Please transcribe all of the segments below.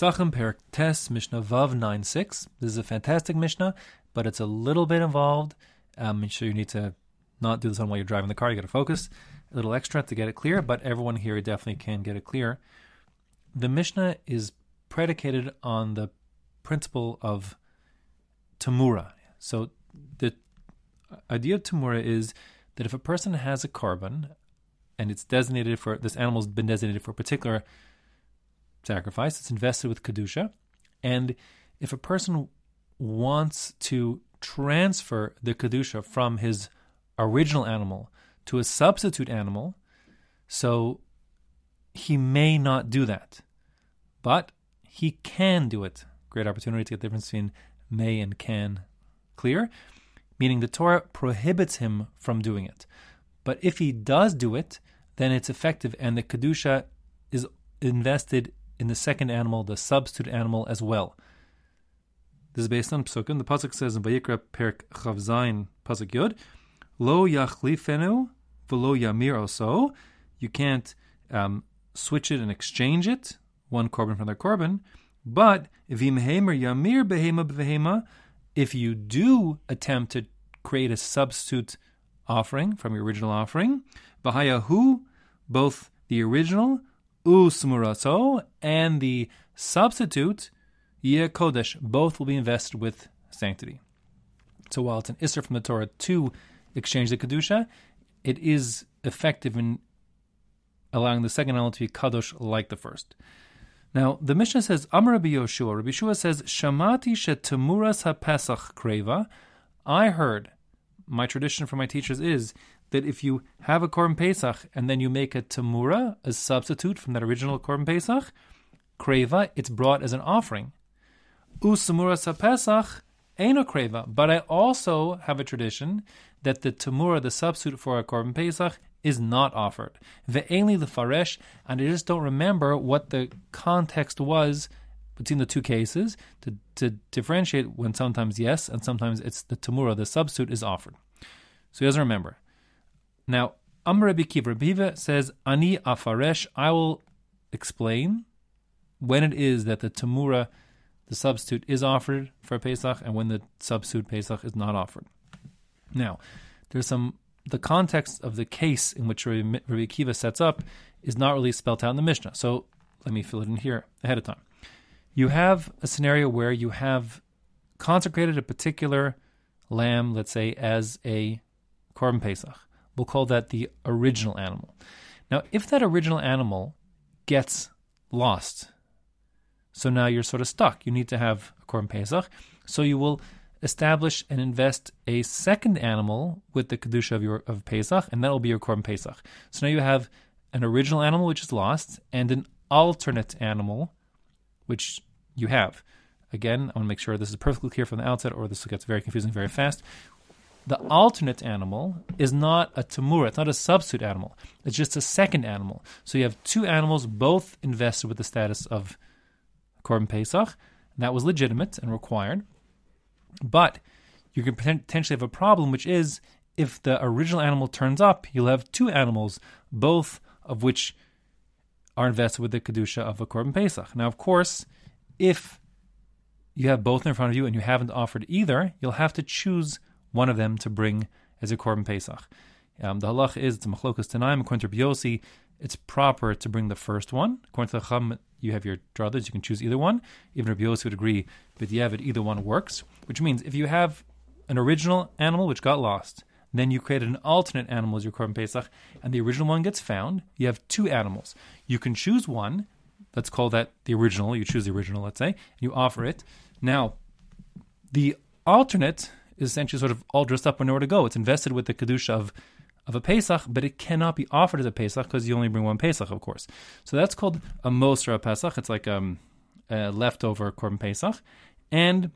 Psachim Perek Tes Mishnah Vav 9 6. This is a fantastic Mishnah, but it's a little bit involved. Um, make sure you need to not do this on while you're driving the car. You got to focus a little extra to get it clear, but everyone here definitely can get it clear. The Mishnah is predicated on the principle of tamura. So the idea of tamura is that if a person has a korban and it's designated for this animal's been designated for a particular sacrifice, it's invested with kedusha, and if a person wants to transfer the kedusha from his original animal to a substitute animal, so he may not do that, but he can do it. Great opportunity to get the difference between may and can clear, meaning the Torah prohibits him from doing it. But if he does do it, then it's effective, and the kedusha is invested in the second animal, the substitute animal, as well. This is based on Psukim. The pasuk says in Vayikra Perek Chaf Zayin pasuk Yud, Lo yachlifenu v'lo yamir oso. You can't um, switch it and exchange it, one korban from their korban. But v'imhemer yamir behema behema, if you do attempt to create a substitute offering from your original offering, v'hayahu, both the original usmurato and the substitute yeh kodesh, both will be invested with sanctity. So while it's an isser from the Torah to exchange the kedusha, it is effective in allowing the second element to be kadosh like the first. Now, the Mishnah says, Amar Rabbi Yoshua. Rabbi Yoshua says, Shamati shetemuras ha-pesach kreva. I heard, my tradition from my teachers is that if you have a Korban Pesach and then you make a tamura, a substitute from that original Korban Pesach, kreva, it's brought as an offering. Usamuras ha-pesach, Eino kreva. But I also have a tradition that the tamura, the substitute for a korban pesach, is not offered. Ve'eli the faresh, and I just don't remember what the context was between the two cases to, to differentiate when sometimes yes and sometimes it's the tamura, the substitute, is offered. So he doesn't remember. Now, Amr Rabbi Kiva, Rabbi says, Ani afaresh, I will explain when it is that the tamura, the substitute is offered for Pesach and when the substitute Pesach is not offered. Now, there's some the context of the case in which Rabbi Akiva sets up is not really spelled out in the Mishnah. So let me fill it in here ahead of time. You have a scenario where you have consecrated a particular lamb, let's say, as a Korban Pesach. We'll call that the original animal. Now, if that original animal gets lost so now you're sort of stuck. You need to have a Korban Pesach. So you will establish and invest a second animal with the kedusha of your of Pesach, and that will be your Korban Pesach. So now you have an original animal which is lost and an alternate animal which you have. Again, I want to make sure this is perfectly clear from the outset, or this gets very confusing very fast. The alternate animal is not a tamura, it's not a substitute animal. It's just a second animal. So you have two animals both invested with the status of Korban Pesach, that was legitimate and required. But you can potentially have a problem, which is if the original animal turns up, you'll have two animals, both of which are invested with the kedusha of a korban pesach. Now, of course, if you have both in front of you and you haven't offered either, you'll have to choose one of them to bring as a korban pesach. Um, the halach is it's a machlokas tanaim according to Biosi. It's proper to bring the first one. According to the Chum, you have your druthers, you can choose either one. Even Rabbi Yossi would agree, yeah, but either one works. Which means if you have an original animal which got lost, then you created an alternate animal as your Korban Pesach, and the original one gets found, you have two animals. You can choose one, let's call that the original, you choose the original, let's say, and you offer it. Now, the alternate is essentially sort of all dressed up and nowhere to go. It's invested with the Kedusha of of a Pesach, but it cannot be offered as a Pesach because you only bring one Pesach, of course. So that's called a Mosar Pesach. It's like um, a leftover Korban Pesach. And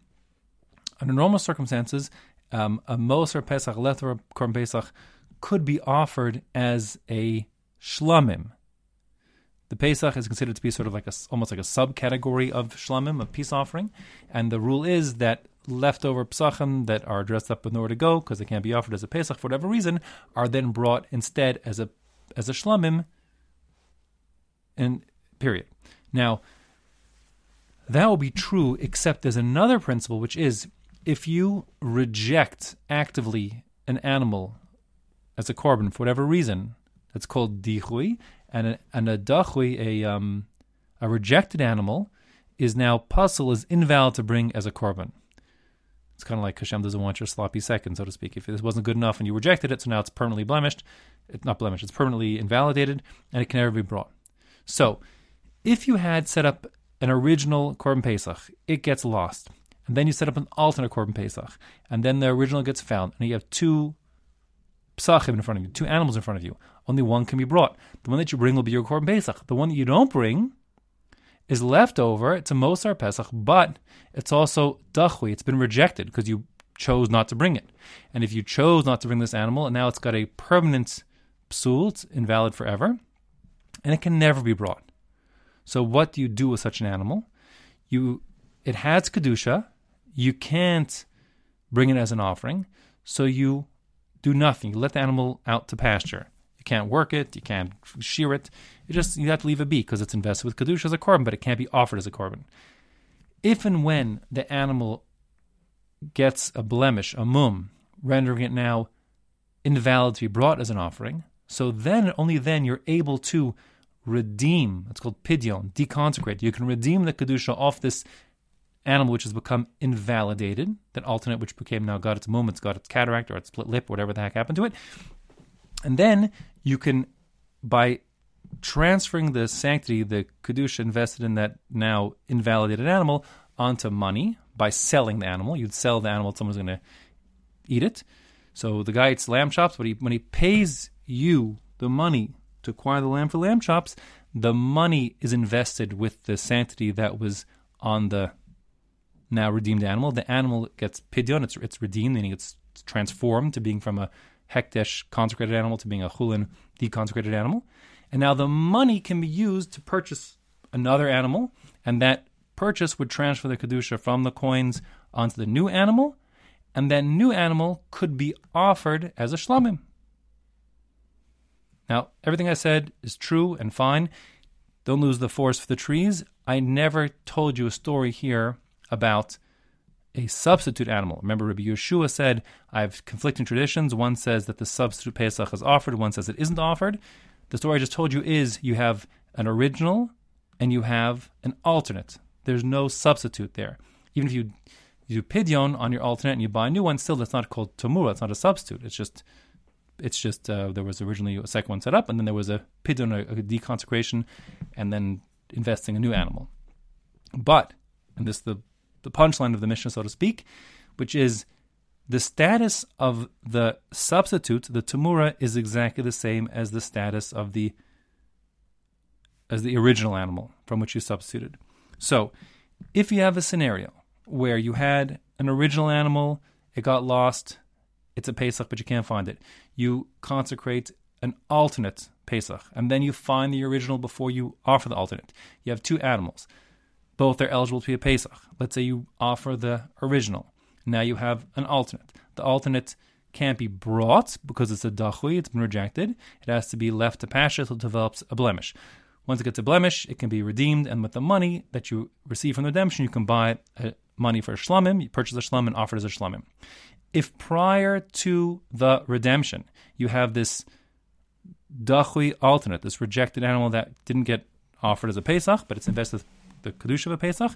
under normal circumstances, um, a Mosar Pesach, leftover Korban Pesach, could be offered as a Shlamim. The Pesach is considered to be sort of like a, almost like a subcategory of Shlamim, a peace offering. And the rule is that leftover psachim that are dressed up with nowhere to go because they can't be offered as a pesach for whatever reason are then brought instead as a as a shlamim. And period. Now, That will be true, except there's another principle, which is if you reject actively an animal as a korban for whatever reason, that's called dichui, and a, and a dachui, a um, a rejected animal, is now pasul is invalid to bring as a korban. It's kind of like Hashem doesn't want your sloppy second, so to speak. If this wasn't good enough and you rejected it, so now it's permanently blemished. It's not blemished, it's permanently invalidated, and it can never be brought. So, if you had set up an original Korban Pesach, it gets lost. And then you set up an alternate Korban Pesach, and then the original gets found, and you have two psachim in front of you, two animals in front of you. Only one can be brought. The one that you bring will be your Korban Pesach. The one that you don't bring is left over. It's a Mosar Pesach, but it's also dachui. It's been rejected because you chose not to bring it. And if you chose not to bring this animal, and now it's got a permanent psul, it's invalid forever, and it can never be brought. So what do you do with such an animal? You it has kedusha. You can't bring it as an offering, so you do nothing. You let the animal out to pasture. You can't work it. You can't shear it. You just you have to leave it be because it's invested with kedusha as a korban, but it can't be offered as a korban. If and when the animal gets a blemish, a mum, rendering it now invalid to be brought as an offering, so then only then you're able to redeem. It's called pidyon, deconsecrate. You can redeem the kedusha off this animal which has become invalidated, that alternate which became now got its mum, it's got its cataract or its split lip, whatever the heck happened to it. And then you can, by transferring the sanctity, the kedusha invested in that now invalidated animal onto money by selling the animal. You'd sell the animal, someone's going to eat it. So the guy eats lamb chops, but he, when he pays you the money to acquire the lamb for lamb chops, the money is invested with the sanctity that was on the now redeemed animal. The animal gets pidyon, it's, it's redeemed, meaning it's transformed to being from a hekdesh consecrated animal to being a chulin deconsecrated animal. And now the money can be used to purchase another animal, and that purchase would transfer the kedusha from the coins onto the new animal, and that new animal could be offered as a shlamim. Now, everything I said is true and fine. Don't lose the forest for the trees. I never told you a story here about a substitute animal. Remember, Rabbi Yeshua said, I have conflicting traditions. One says that the substitute Pesach is offered, one says it isn't offered. The story I just told you is you have an original and you have an alternate. There's no substitute there. Even if you, do pidyon on your alternate and you buy a new one, still that's not called tamura. It's not a substitute. It's just it's just uh, there was originally a second one set up, and then there was a pidyon, a, a deconsecration, and then investing a new animal. But, and this is the, the punchline of the Mishnah, so to speak, which is the status of the substitute, the tamura, is exactly the same as the status of the as the original animal from which you substituted. So, if you have a scenario where you had an original animal, it got lost, it's a Pesach, but you can't find it. You consecrate an alternate Pesach, and then you find the original before you offer the alternate. You have two animals. Both are eligible to be a Pesach. Let's say you offer the original. Now you have an alternate. The alternate can't be brought because it's a dachui, it's been rejected. It has to be left to pasture until it develops a blemish. Once it gets a blemish, it can be redeemed, and with the money that you receive from the redemption, you can buy uh, money for a shlamim, you purchase a shlamim and offer it as a shlamim if prior to the redemption you have this dachui alternate, this rejected animal that didn't get offered as a Pesach, but it's invested the Kedusha of a Pesach,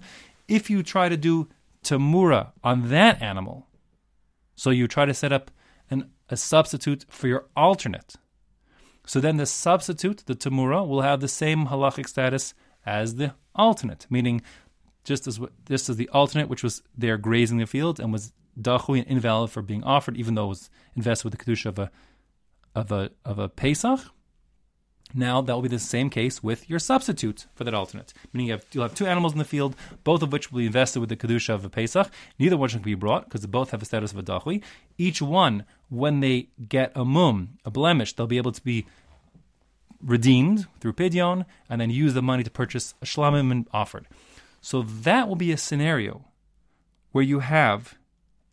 if you try to do Tamura on that animal, so you try to set up an, a substitute for your alternate, so then the substitute, the Tamura, will have the same halachic status as the alternate, meaning just as just as the alternate, which was there grazing the field and was dachui and invalid for being offered, even though it was invested with the kedusha of a of a of a pesach. Now that will be the same case with your substitute for that alternate. Meaning you have, you'll have two animals in the field, both of which will be invested with the kedusha of a pesach. Neither one can be brought because both have a status of a dachui. Each one, when they get a mum, a blemish, they'll be able to be redeemed through pidyon and then use the money to purchase a shlamim and offered. So that will be a scenario where you have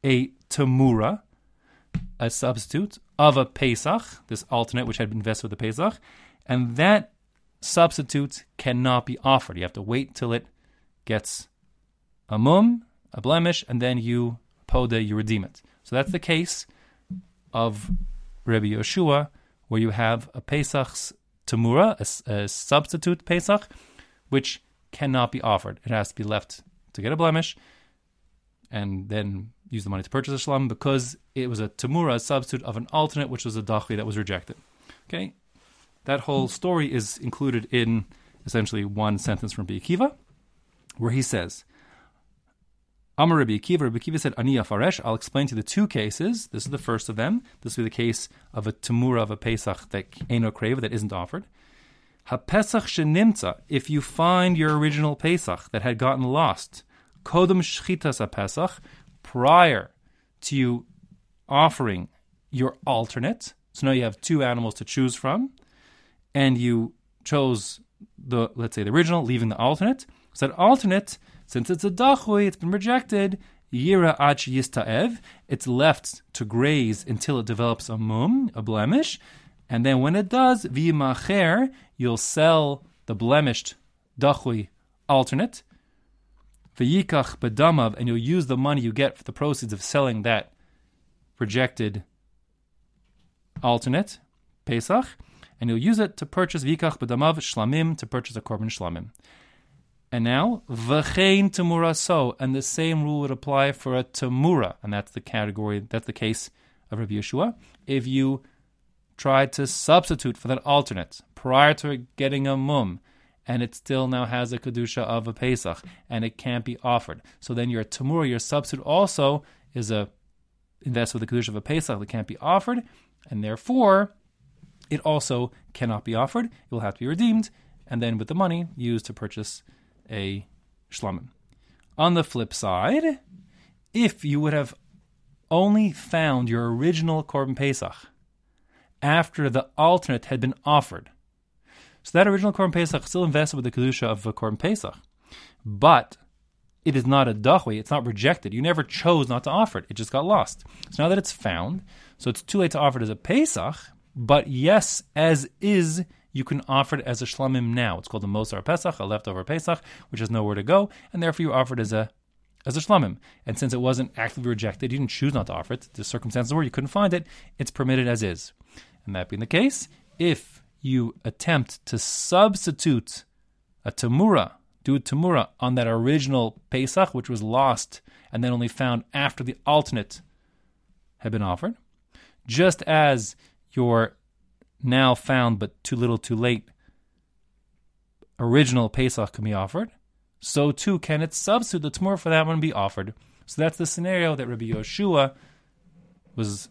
a tamura, a substitute of a Pesach, this alternate which had been invested with the Pesach, and that substitute cannot be offered. You have to wait till it gets a mum, a blemish, and then you poda, you redeem it. So that's the case of Rabbi Yeshua, where you have a Pesach's tamura, a, a substitute Pesach, which cannot be offered. It has to be left to get a blemish, and then use the money to purchase a shlam because it was a tamura, a substitute of an alternate, which was a dachui that was rejected. Okay, that whole story is included in essentially one sentence from Bikiva, where he says, Amar Rabbi Akiva, Rabbi Akiva said, Ani Faresh, I'll explain to you the two cases. This is the first of them. This will be the case of a Tamura of a Pesach that Eno Kreva, that isn't offered. HaPesach Shenimtza, if you find your original Pesach that had gotten lost, Kodem Shchitas HaPesach, prior to you offering your alternate, so now you have two animals to choose from, and you chose the, let's say, the original, leaving the alternate. So that alternate since it's a dachui, it's been rejected. Yira ach yistaev. It's left to graze until it develops a mum, a blemish, and then when it does, v'yimacher, you'll sell the blemished dachui alternate. V'yikach bedamav, and you'll use the money you get for the proceeds of selling that rejected alternate Pesach, and you'll use it to purchase vikach bedamav shlamim to purchase a korban shlamim. And now, v'chein tamura so, and the same rule would apply for a tamura, and that's the category, that's the case of Rabbi Yeshua. If you try to substitute for that alternate prior to getting a mum, and it still now has a kedusha of a Pesach, and it can't be offered. So then your tamura, your substitute, also is a invest with the kedusha of a Pesach that can't be offered, and therefore it also cannot be offered. It will have to be redeemed, and then with the money used to purchase a shlamim. On the flip side, if you would have only found your original Korban Pesach after the alternate had been offered, so that original Korban Pesach still invested with the Kedusha of a Korban Pesach, but it is not a dachui, it's not rejected. You never chose not to offer it, it just got lost. So now that it's found, so it's too late to offer it as a Pesach, but yes, as is, you can offer it as a shlamim now. It's called a Mosar Pesach, a leftover Pesach, which has nowhere to go, and therefore you offer it as a as a shlamim. And since it wasn't actively rejected, you didn't choose not to offer it. The circumstances where you couldn't find it, it's permitted as is. And that being the case, if you attempt to substitute a tamura, do a tamura on that original Pesach, which was lost and then only found after the alternate had been offered, just as your now found but too little too late original Pesach can be offered, so too can its substitute, the Tamur for that one, be offered. So that's the scenario that Rabbi Yoshua was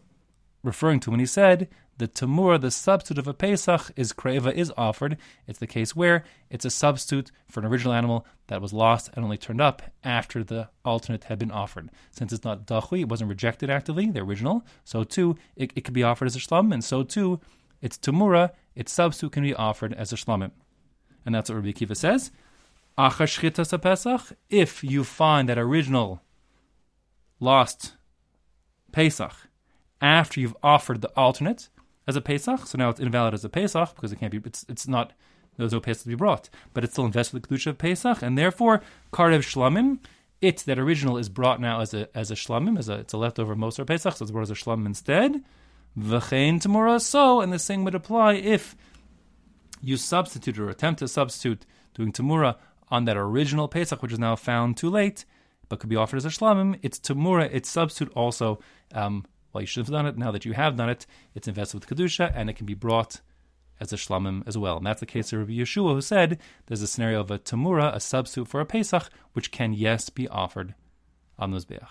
referring to when he said the Tamur, the substitute of a Pesach, is Kreva, is offered. It's the case where it's a substitute for an original animal that was lost and only turned up after the alternate had been offered. Since it's not Dachui, it wasn't rejected actively, the original, so too it, it could be offered as a Shlam, and so too its tamura, its substitute can be offered as a shlamim. And that's what Rabbi Kiva says. Pesach, if you find that original lost Pesach after you've offered the alternate as a Pesach, so now it's invalid as a Pesach because it can't be, it's, it's not, there's no Pesach to be brought, but it's still invested with the Kedusha of Pesach, and therefore, Karev Shlamim, it, that original, is brought now as a as a Shlamim, as a, it's a leftover Mosar Pesach, so it's brought as a Shlamim instead. V'chein tamura so, and the same would apply if you substitute or attempt to substitute doing tamura on that original Pesach, which is now found too late, but could be offered as a shlamim. It's tamura, it's substitute also. Um, well, you should have done it. Now that you have done it, it's invested with kedusha, and it can be brought as a shlamim as well. And that's the case of Rabbi Yeshua, who said there's a scenario of a tamura, a substitute for a Pesach, which can yes be offered on the mizbeach.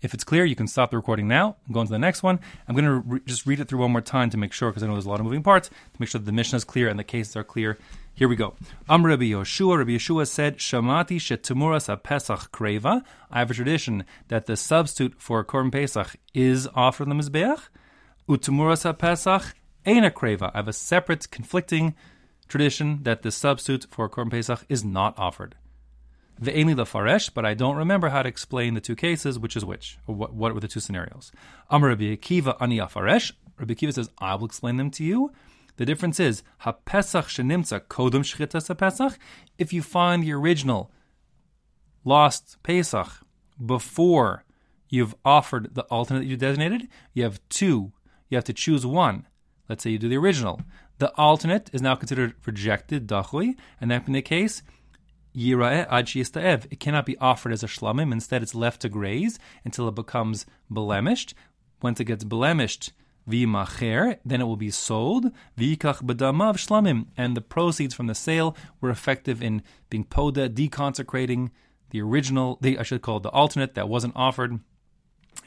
If it's clear, you can stop the recording now and go on to the next one. I'm going to re- just read it through one more time to make sure, because I know there's a lot of moving parts, to make sure that the Mishnah is clear and the cases are clear. Here we go. Am Rabbi Yeshua. Rabbi Yeshua said, Shamati shetemuras pesach kreva. I have a tradition that the substitute for Korban Pesach is offered on the Mizbeach. Utemuras pesach a kreva. I have a separate conflicting tradition that the substitute for Korban Pesach is not offered the Ve'eni faresh, but I don't remember how to explain the two cases, which is which, or what, what were the two scenarios. Amar Rabbi Akiva ani afaresh. Rabbi Akiva says, I will explain them to you. The difference is, ha-pesach shenimtza kodem shchitas ha-pesach. If you find the original lost Pesach before you've offered the alternate that you designated, you have two. You have to choose one. Let's say you do the original. The alternate is now considered rejected, dachui, and that in the case, It cannot be offered as a shlamim. Instead, it's left to graze until it becomes blemished. Once it gets blemished, v'macher, then it will be sold. V'ikach bedamav shlamim, and the proceeds from the sale were effective in being poda, deconsecrating the original, the, I should call it the alternate that wasn't offered,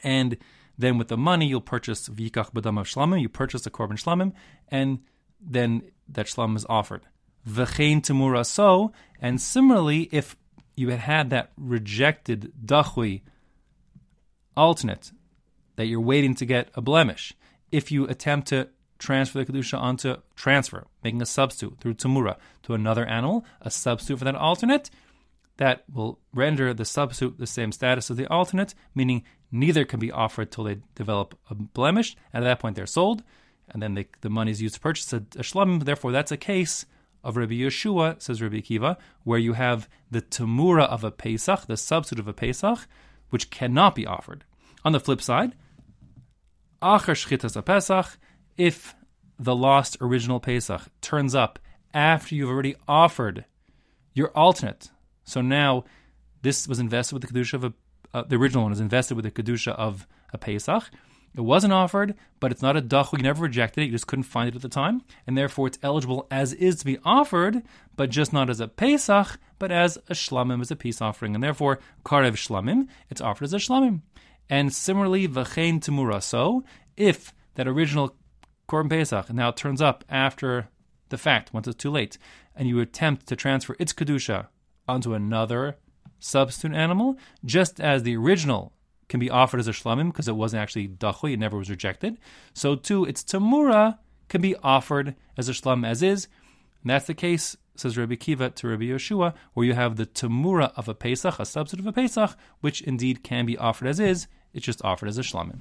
and then with the money you'll purchase v'ikach bedamav shlamim. You purchase a korban shlamim, and then that shlamim is offered. V'chein temura so, and similarly, if you had had that rejected dachui alternate that you're waiting to get a blemish, if you attempt to transfer the kedusha onto transfer, making a substitute through tamura to another animal, a substitute for that alternate, that will render the substitute the same status as the alternate, meaning neither can be offered till they develop a blemish. And at that point, they're sold, and then they, the money is used to purchase a, a shlamim. Therefore, that's a case of Rabbi Yeshua, says Rabbi Akiva, where you have the tamura of a Pesach, the substitute of a Pesach, which cannot be offered. On the flip side, Acher Shchitas Pesach, if the lost original Pesach turns up after you've already offered your alternate. So now this was invested with the Kedusha of a, uh, the original one is invested with the Kedusha of a Pesach. It wasn't offered, but it's not a dach. You never rejected it. You just couldn't find it at the time. And therefore, it's eligible as is to be offered, but just not as a Pesach, but as a shlamim, as a peace offering. And therefore, karev shlamim, it's offered as a shlamim. And similarly, v'chein temura. So, if that original Korban Pesach now turns up after the fact, once it's too late, and you attempt to transfer its Kedusha onto another substitute animal, just as the original can be offered as a shlamim because it wasn't actually dachui, it never was rejected. So too, its tamura can be offered as a shlam as is. And that's the case, says Rabbi Kiva to Rabbi Yeshua, where you have the tamura of a Pesach, a substitute of a Pesach, which indeed can be offered as is. It's just offered as a shlamim.